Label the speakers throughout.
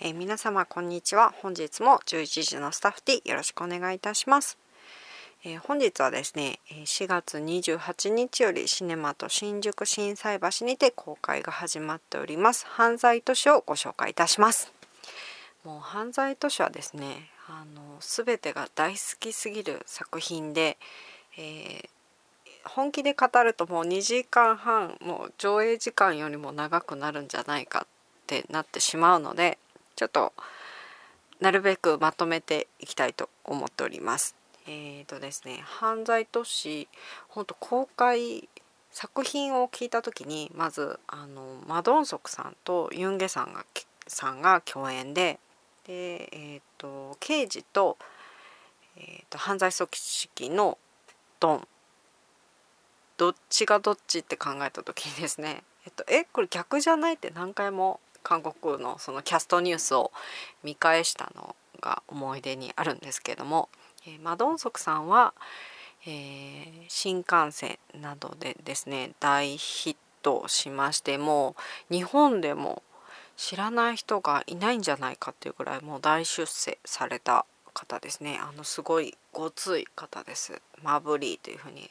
Speaker 1: えー、皆様こんにちは。本日も11時のスタッフ T よろしくお願いいたします、えー、本日はですね4月28日よりシネマと新宿心斎橋にて公開が始まっております。犯罪都市をご紹介いたします。もう犯罪都市はですねあの全てが大好きすぎる作品で、えー、本気で語るともう2時間半もう上映時間よりも長くなるんじゃないかってなってしまうのでちょっとなるべくまとめていきたいと思っております。えーとですね、犯罪都市本当公開作品を聞いた時にまずあのマドンソクさんとユンゲさんがさんが共演でで、えーと、刑事と,、えーと、犯罪組織のドンどっちがどっちって考えた時にですねえっとえこれ逆じゃない？って何回も韓国のそのキャストニュースを見返したのが思い出にあるんですけども、えー、マドンソクさんは、えー、新幹線などでですね大ヒットしましてもう日本でも知らない人がいないんじゃないかっていうぐらいもう大出世された方ですね。あのすごいごつい方です。マブリーというふうに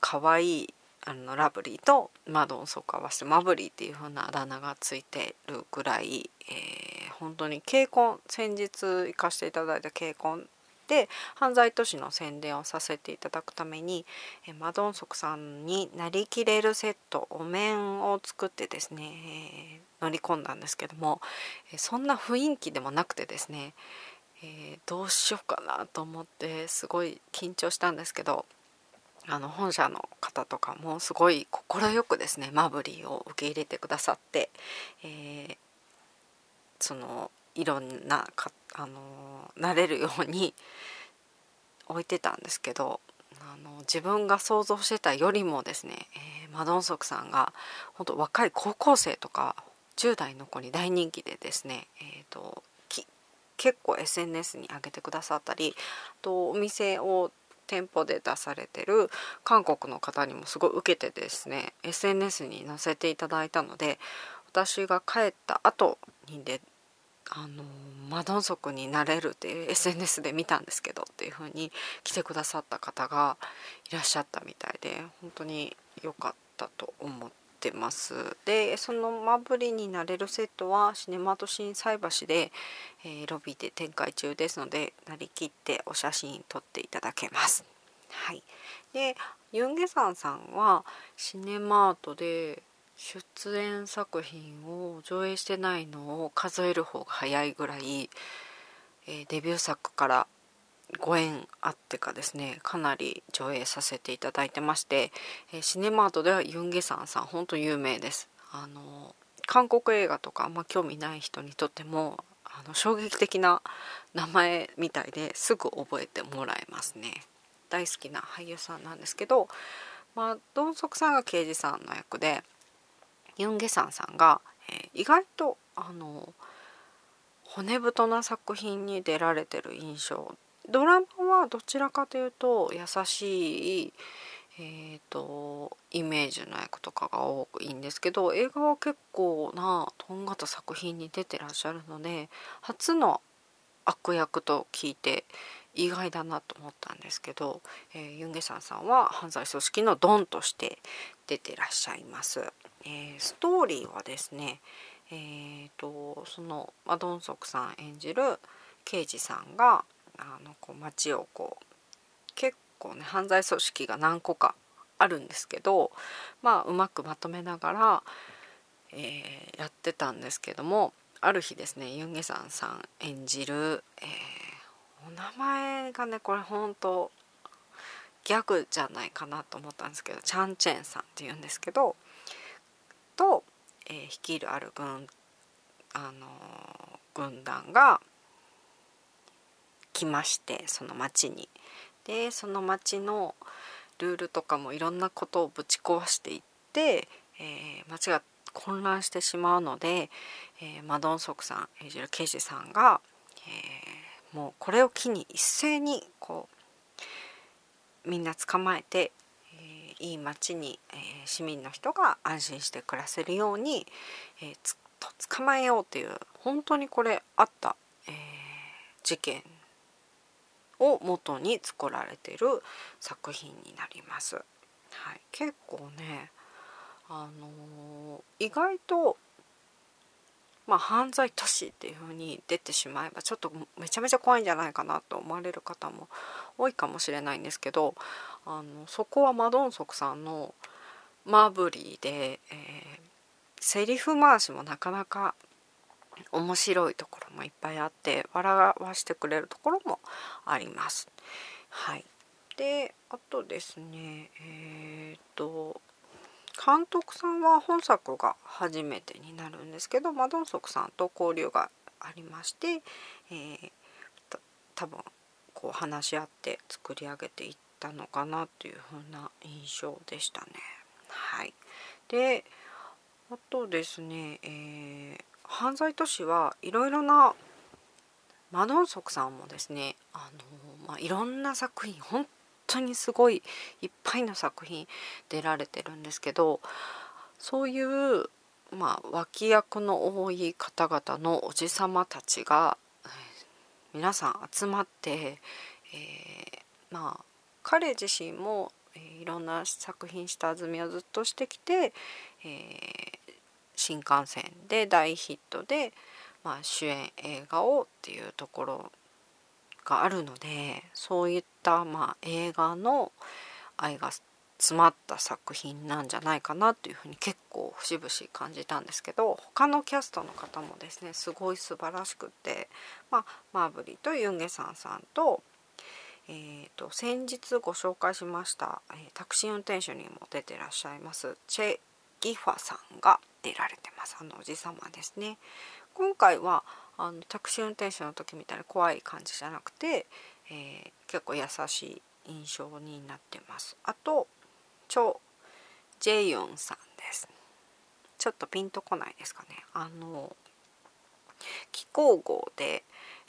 Speaker 1: 可愛いあのラブリーとマドンソク合わせてマブリーっていう風なあだ名がついてるぐらい、えー、本当にケイコン先日行かせていただいたケイコンで犯罪都市の宣伝をさせていただくために、えマドンソクさんになりきれるセットお面を作ってですね、えー、乗り込んだんですけども、えそんな雰囲気でもなくてですね、え、どうしようかなと思ってすごい緊張したんですけどあの本社の方とかもすごい快くですねマブリーを受け入れてくださって、えー、そのいろんなかあのなれるように 置いてたんですけどあの自分が想像してたよりもですね、えー、マドンソクさんが本当若い高校生とか10代の子に大人気でですね、えーと、と結構 SNS に上げてくださったりとお店を店舗で出されてる韓国の方にもすごい受けてですね SNS に載せていただいたので私が帰った後にであのマドンソクになれるっていう SNS で見たんですけどっていう風に来てくださった方がいらっしゃったみたいで本当に良かったと思ってます。でそのマブリになれるセットはシネマと心斎橋で、えー、ロビーで展開中ですのでなりきってお写真撮っていただけます。はい。でユンゲサンさんはシネマートで出演作品を上映してないのを数える方が早いぐらい、えー、デビュー作からご縁あってかですねかなり上映させていただいてまして、えー、シネマートではユン・ゲサンさん本当有名です。あの韓国映画とかあんま興味ない人にとってもあの衝撃的な名前みたいですぐ覚えてもらえますね。大好きな俳優さんなんですけど、まあ、ドンソクさんが刑事さんの役でユン・ゲサンさんが、えー、意外とあの骨太な作品に出られてる印象ドラマはどちらかというと優しい、えーと、イメージの役とかが多いんですけど映画は結構なとんがった作品に出てらっしゃるので初の悪役と聞いて意外だなと思ったんですけど、えー、ユンゲサンさんは犯罪組織のドンとして出てらっしゃいます。えー、ストーリーはですね、えーと、そのマドンソクさん演じる刑事さんがあのこう街をこう結構ね犯罪組織が何個かあるんですけどまあうまくまとめながら、えー、やってたんですけどもある日ですねユンゲサンさん演じる、えー、お名前がねこれ本当ギャグじゃないかなと思ったんですけどチャン・チェンさんっていうんですけどと、えー、率いるある軍あの軍団が来ましてその町に。でその町のルールとかもいろんなことをぶち壊していって、えー、町が混乱してしまうので、えー、マドンソクさん演じる刑事さんが、えー、もうこれを機に一斉にこうみんな捕まえていい町に、えー、市民の人が安心して暮らせるように、えー、捕まえようという本当にこれあった、えー、事件を元に作られてる作品になります。はい、結構ね、あのー、意外とまあ、犯罪都市っていう風に出てしまえばちょっとめちゃめちゃ怖いんじゃないかなと思われる方も多いかもしれないんですけどあのそこはマドンソクさんのマーブリーで、えー、セリフ回しもなかなか面白いところもいっぱいあって笑わしてくれるところもあります。はい、であとですねえー、っと監督さんは本作が初めてになるんですけどマドンソクさんと交流がありまして、えー、多分こう話し合って作り上げていったのかなというふうな印象でしたね。はい、であとですね、えー、犯罪都市はいろいろなマドンソクさんもですねあの、まあ、いろんな作品本当にすごいいっぱいの作品出られてるんですけどそういうまあ脇役の多い方々のおじさまたちが皆さん集まって、えー、まあ彼自身も、えー、いろんな作品下積みをずっとしてきて、えー、新幹線で大ヒットで、まあ、主演映画をっていうところがあるのでそういった、まあ、映画の愛が詰まった作品なんじゃないかなというふうに結構節々感じたんですけど他のキャストの方もですねすごい素晴らしくて、まあ、マーブリーとユンゲサンさんと,、えーと、先日ご紹介しました、え、タクシー運転手にも出てらっしゃいますチェ・ギファさんが出られてます。あのおじ様ですね。今回はあのタクシー運転手の時みたいな怖い感じじゃなくて、えー、結構優しい印象になってます。あとチョ・ジェヨンさんです。ちょっとピンとこないですかね。あの気候号で、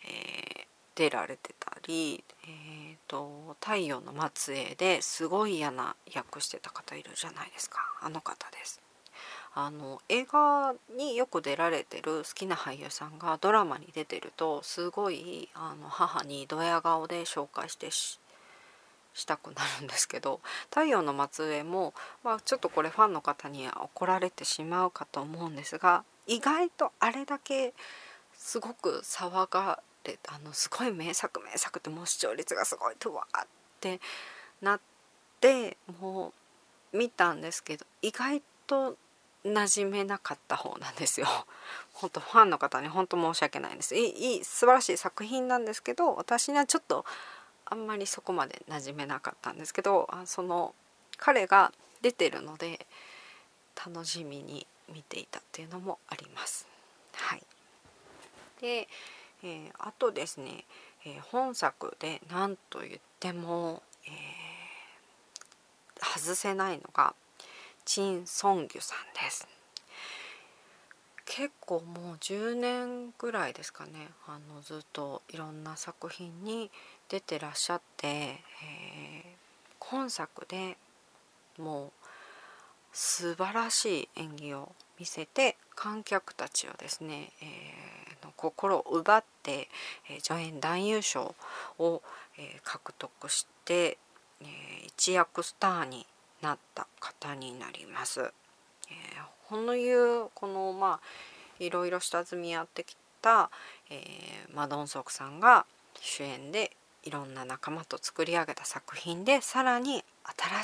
Speaker 1: えー、出られてたり、えーと、太陽の末裔ですごい嫌な役してた方いるじゃないですか。あの方です。あの映画によく出られてる好きな俳優さんがドラマに出てるとすごいあの母にドヤ顔で紹介してしたくなるんですけど「太陽の末裔も」まあ、ちょっとこれファンの方には怒られてしまうかと思うんですが意外とあれだけすごく騒がれあのすごい名作名作ってもう視聴率がすごいとわーってなってもう見たんですけど意外と馴染めなかった方なんですよ。本当ファンの方に本当申し訳ないです。いい素晴らしい作品なんですけど私にはちょっとあんまりそこまで馴染めなかったんですけどその彼が出てるので楽しみに見ていたっていうのもあります。はい、で、えー、あとですね、えー、本作で何と言っても、えー、外せないのがチン・ソンギュさんです。結構もう10年ぐらいですかね。あのずっといろんな作品に出てらっしゃって、えー、今作でもう素晴らしい演技を見せて観客たちをですね、えー、の心を奪って、えー、助演男優賞を、えー、獲得して、えー、一躍スターになった方になります。えー、ほんのいうこのまあいろいろ下積みやってきた、えー、マドンソクさんが主演でいろんな仲間と作り上げた作品でさらに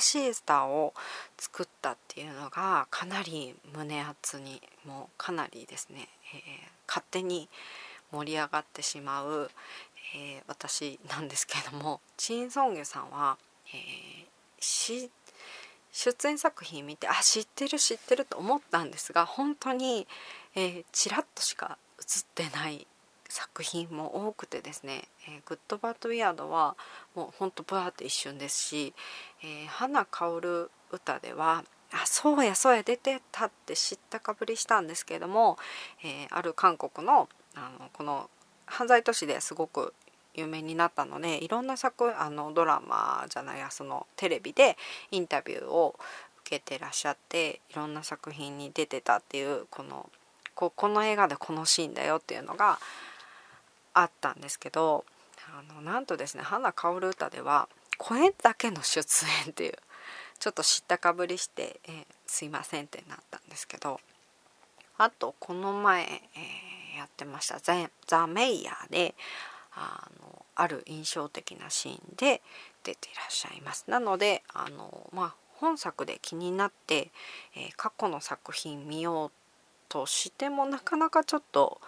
Speaker 1: 新しいスターを作ったっていうのがかなり胸熱にもうかなりですね、えー、勝手に盛り上がってしまう、えー、私なんですけどもチン・ソンゲさんは、えー、出演作品見てあ知ってる知ってると思ったんですが本当に、えー、ちらっとしか映ってない作品も多くてですね「えー、グッド・バッド・ウィアード」はもうほんとブワーって一瞬ですし「えー、花香る歌」ではあそうやそうや出てたって知ったかぶりしたんですけれども、えー、ある韓国のあのこの犯罪都市ですごく有名になったのでいろんな作あのドラマじゃないやそのテレビでインタビューを受けてらっしゃっていろんな作品に出てたっていうこのここの映画でこのシーンだよっていうのがあったんですけどあのなんとですね花薫歌では声だけの出演っていうちょっと知ったかぶりして、えーすいませんってなったんですけどあとこの前、えーやってましたザ「ザ・メイヤーであのある印象的なシーンで出ていらっしゃいます。なのであの、まあ、本作で気になって、えー過去の作品見ようとしてもなかなかちょっと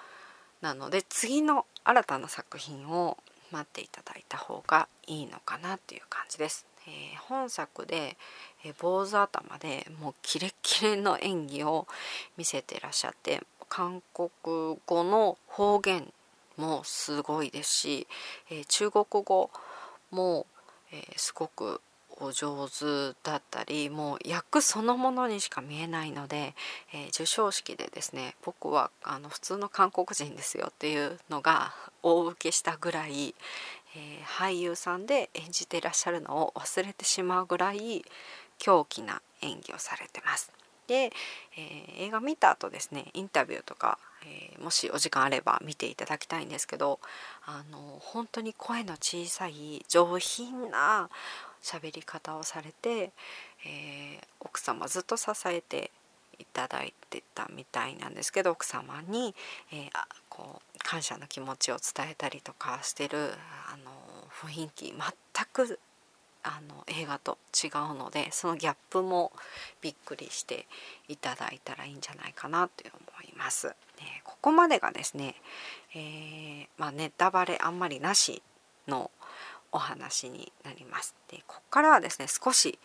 Speaker 1: なので次の新たな作品を待っていただいた方がいいのかなっていう感じです。えー本作で、えー坊主頭でもうキレッキレの演技を見せてらっしゃって韓国語の方言もすごいですし、えー中国語も、えーすごくお上手だったりもう役そのものにしか見えないので、えー授賞式でですね僕はあの普通の韓国人ですよっていうのが 大受けしたぐらい、えー俳優さんで演じていらっしゃるのを忘れてしまうぐらい狂気な演技をされてます。で、えー映画見た後ですねインタビューとか、えーもしお時間あれば見ていただきたいんですけどあの本当に声の小さい上品な喋り方をされて、えー奥様ずっと支えていただいてたみたいなんですけど奥様に、えーこう感謝の気持ちを伝えたりとかしてるあの雰囲気全くあの映画と違うのでそのギャップもびっくりしていただいたらいいんじゃないかなと思います。えここまでがですね、えーまあ、ネタバレあんまりなしのお話になります。でここからはですね少し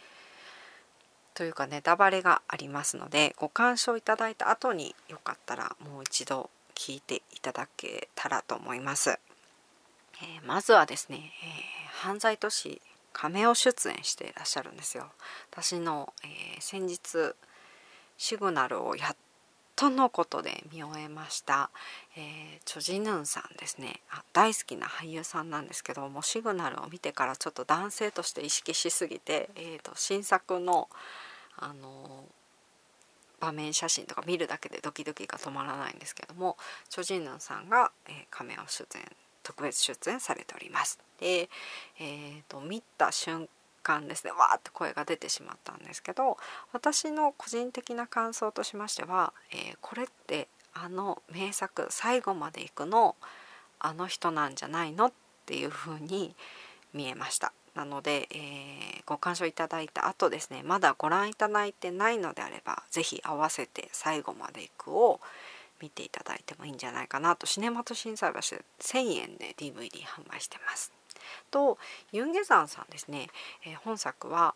Speaker 1: というかネタバレがありますのでご鑑賞いただいた後によかったらもう一度聞いていただけたらと思います。えーまずはですね、えー犯罪都市カメオ出演していらっしゃるんですよ。私の、えー先日シグナルをやっとのことで見終えました、えーチョジヌンさんですねあ大好きな俳優さんなんですけどもシグナルを見てからちょっと男性として意識しすぎて、えー、と新作のあの場面写真とか見るだけでドキドキが止まらないんですけどもチョジヌンさんが、えー、カメオ出演特別出演されております。で、えー、と見た瞬間ですねわーって声が出てしまったんですけど私の個人的な感想としましては、えーこれってあの名作最後まで行くのあの人なんじゃないのっていう風に見えました。なので、えーご鑑賞いただいた後ですねまだご覧いただいてないのであれば是非合わせて最後まで行くを見ていただいてもいいんじゃないかなとシネマと心斎橋で1000円で DVD 販売してます。とユン・ゲザンさんですね、えー本作は、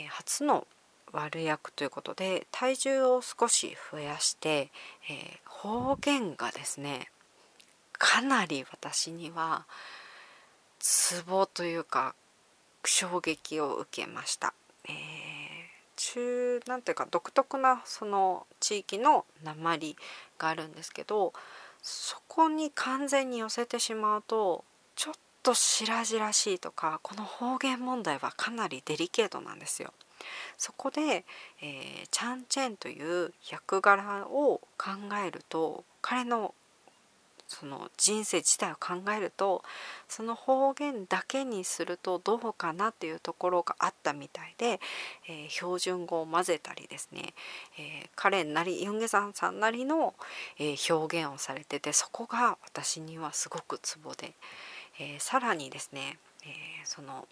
Speaker 1: えー初の悪役ということで体重を少し増やして、えー方言がですねかなり私にはツボというか衝撃を受けました。えー中なんていうか独特なその地域の鉛があるんですけどそこに完全に寄せてしまうとちょっと白々しいとかこの方言問題はかなりデリケートなんですよ。そこで、えーチャン・チェンという役柄を考えると彼のその人生自体を考えるとその方言だけにするとどうかなっていうところがあったみたいで、えー標準語を混ぜたりですね、えー彼なりユンゲさんさんなりの、えー表現をされててそこが私にはすごくツボで、えーさらにですね、えーその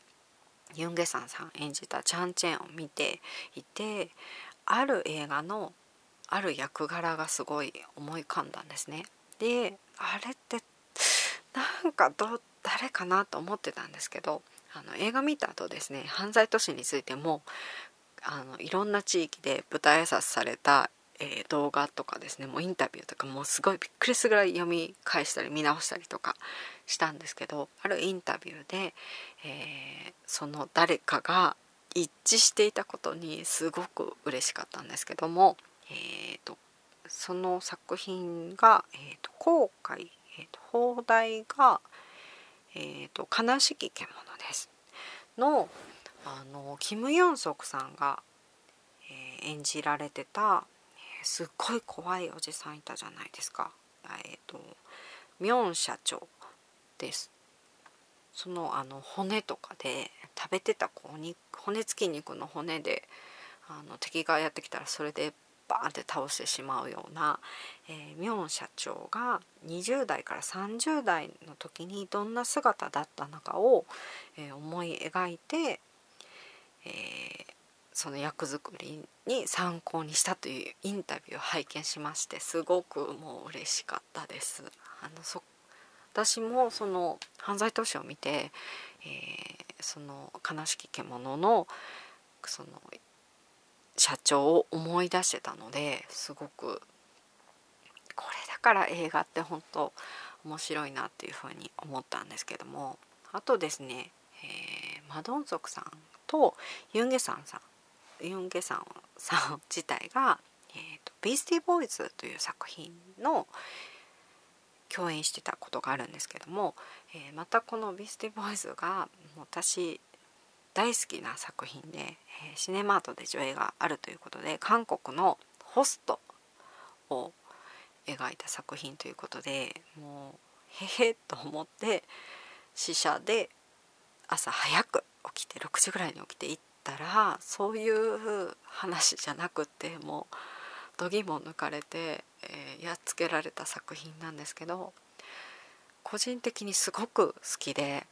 Speaker 1: ユンゲサンさん演じたチャン・チェンを見ていてある映画のある役柄がすごい思い浮かんだんですね。であれってなんかど誰かなと思ってたんですけどあの映画見た後ですね犯罪都市についてもあのいろんな地域で舞台挨拶された、えー動画とかですねもうインタビューとかもうすごいびっくりするぐらい読み返したり見直したりとかしたんですけどあるインタビューで、えーその誰かが一致していたことにすごく嬉しかったんですけども、えー、とその作品が「えー、と後悔」えーと放題が「えー、と悲しき獣」です。のあのキム・ヨンソクさんが、えー演じられてた、えーすっごい怖いおじさんいたじゃないですか。えっ、とミョン社長です。そのあの骨とかで食べてたこう骨付き肉の骨であの敵がやってきたらそれでバーンって倒してしまうような、えー、ミョン社長が20代から30代の時にどんな姿だったのかを、えー、思い描いて、えー、その役作りに参考にしたというインタビューを拝見しましてすごくもう嬉しかったです。あのそ私もその犯罪都市を見て、えー、その悲しき獣のその社長を思い出してたのですごくこれだから映画って本当面白いなっていうふうに思ったんですけどもあとですね、えー、マドンソクさんとユンゲサンさんユンゲサンさん自体が、えーと「ビースティーボーイズ」という作品の、共演してたことがあるんですけども、えー、またこの「ビースティーボーイズ」が私大好きな作品で、え、シネマートで上映があるということで韓国のホストを描いた作品ということでもうへへと思って試写で朝早く起きて6時ぐらいに起きて行ったらそういう話じゃなくてもう度肝抜かれて、えー、やっつけられた作品なんですけど個人的にすごく好きで、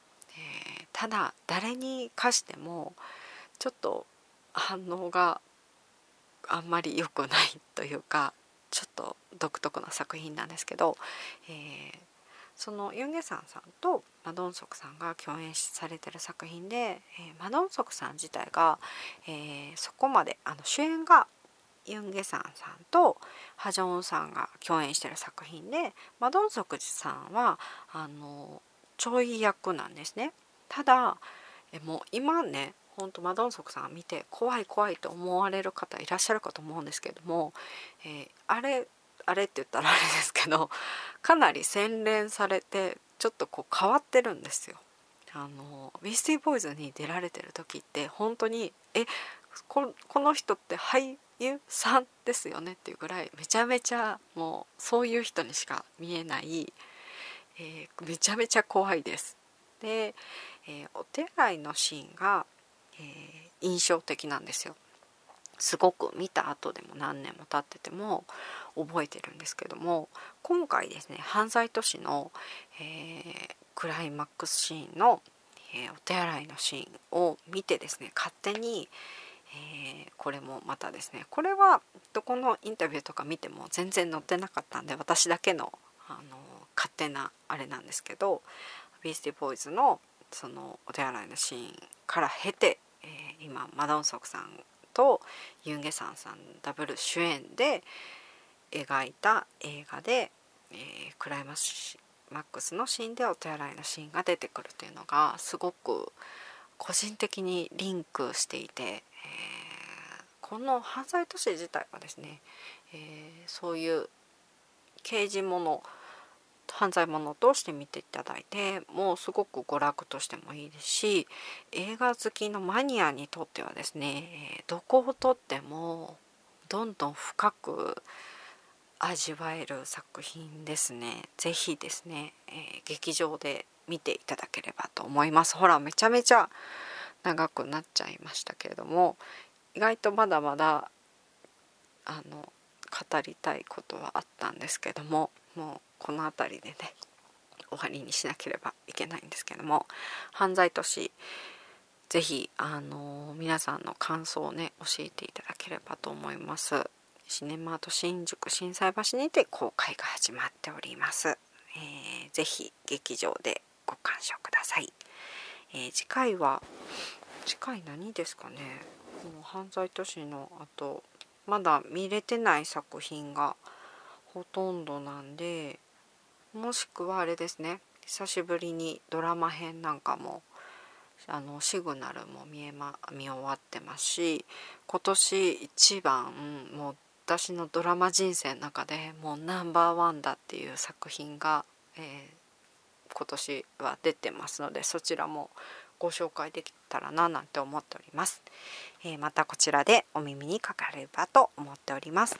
Speaker 1: ただ誰に貸してもちょっと反応があんまり良くないというかちょっと独特な作品なんですけど、えー、そのユン・ゲサンさんとマドンソクさんが共演されてる作品で、えー、マドンソクさん自体が、えー、そこまであの主演がユン・ゲサンさんとハジョンさんが共演してる作品でマドンソクさんはあのちょい役なんですね。ただえもう今ねほんとマドンソクさん見て怖い怖いと思われる方いらっしゃるかと思うんですけども、えー、あれあれって言ったらあれですけどかなり洗練されてちょっとこう変わってるんですよ。あのウィスティーボーイズに出られてる時って本当にえこの人って俳優さんですよね？っていうぐらいめちゃめちゃもうそういう人にしか見えない、えー、めちゃめちゃ怖いです。で、えー、お手洗いのシーンが、えー、印象的なんですよ。すごく見た後でも何年も経ってても覚えてるんですけども今回ですね犯罪都市の、えー、クライマックスシーンの、えー、お手洗いのシーンを見てですね勝手に、えー、これもまたですねこれはどこのインタビューとか見ても全然載ってなかったんで私だけのあの勝手なあれなんですけどビースティボーイズのそのお手洗いのシーンから経て、えー、今マドンソクさんとユン・ゲサンさんダブル主演で描いた映画で、えー、クライマックスのシーンでお手洗いのシーンが出てくるというのがすごく個人的にリンクしていて、えー、この犯罪都市自体はですね、えー、そういう刑事もの犯罪ものとして見ていただいてもうすごく娯楽としてもいいですし映画好きのマニアにとってはですねどこをとってもどんどん深く味わえる作品ですね。ぜひですね、えー、劇場で見ていただければと思いますほらめちゃめちゃ長くなっちゃいましたけれども意外とまだまだあの語りたいことはあったんですけどももうこの辺りでね終わりにしなければいけないんですけども犯罪都市是非あの皆さんの感想をね教えていただければと思います。シネマート新宿心斎橋にて公開が始まっております。えー、ぜひ劇場でご鑑賞ください、えー、次回は次回何ですかねもう犯罪都市のあとまだ見れてない作品がほとんどなんでもしくはあれですね久しぶりにドラマ編なんかもあのシグナルも見え、ま、見終わってますし今年一番もう私のドラマ人生の中でもうナンバーワンだっていう作品が、えー、今年は出てますのでそちらもご紹介できたらななんて思っております、えー、またこちらでお耳にかかればと思っております。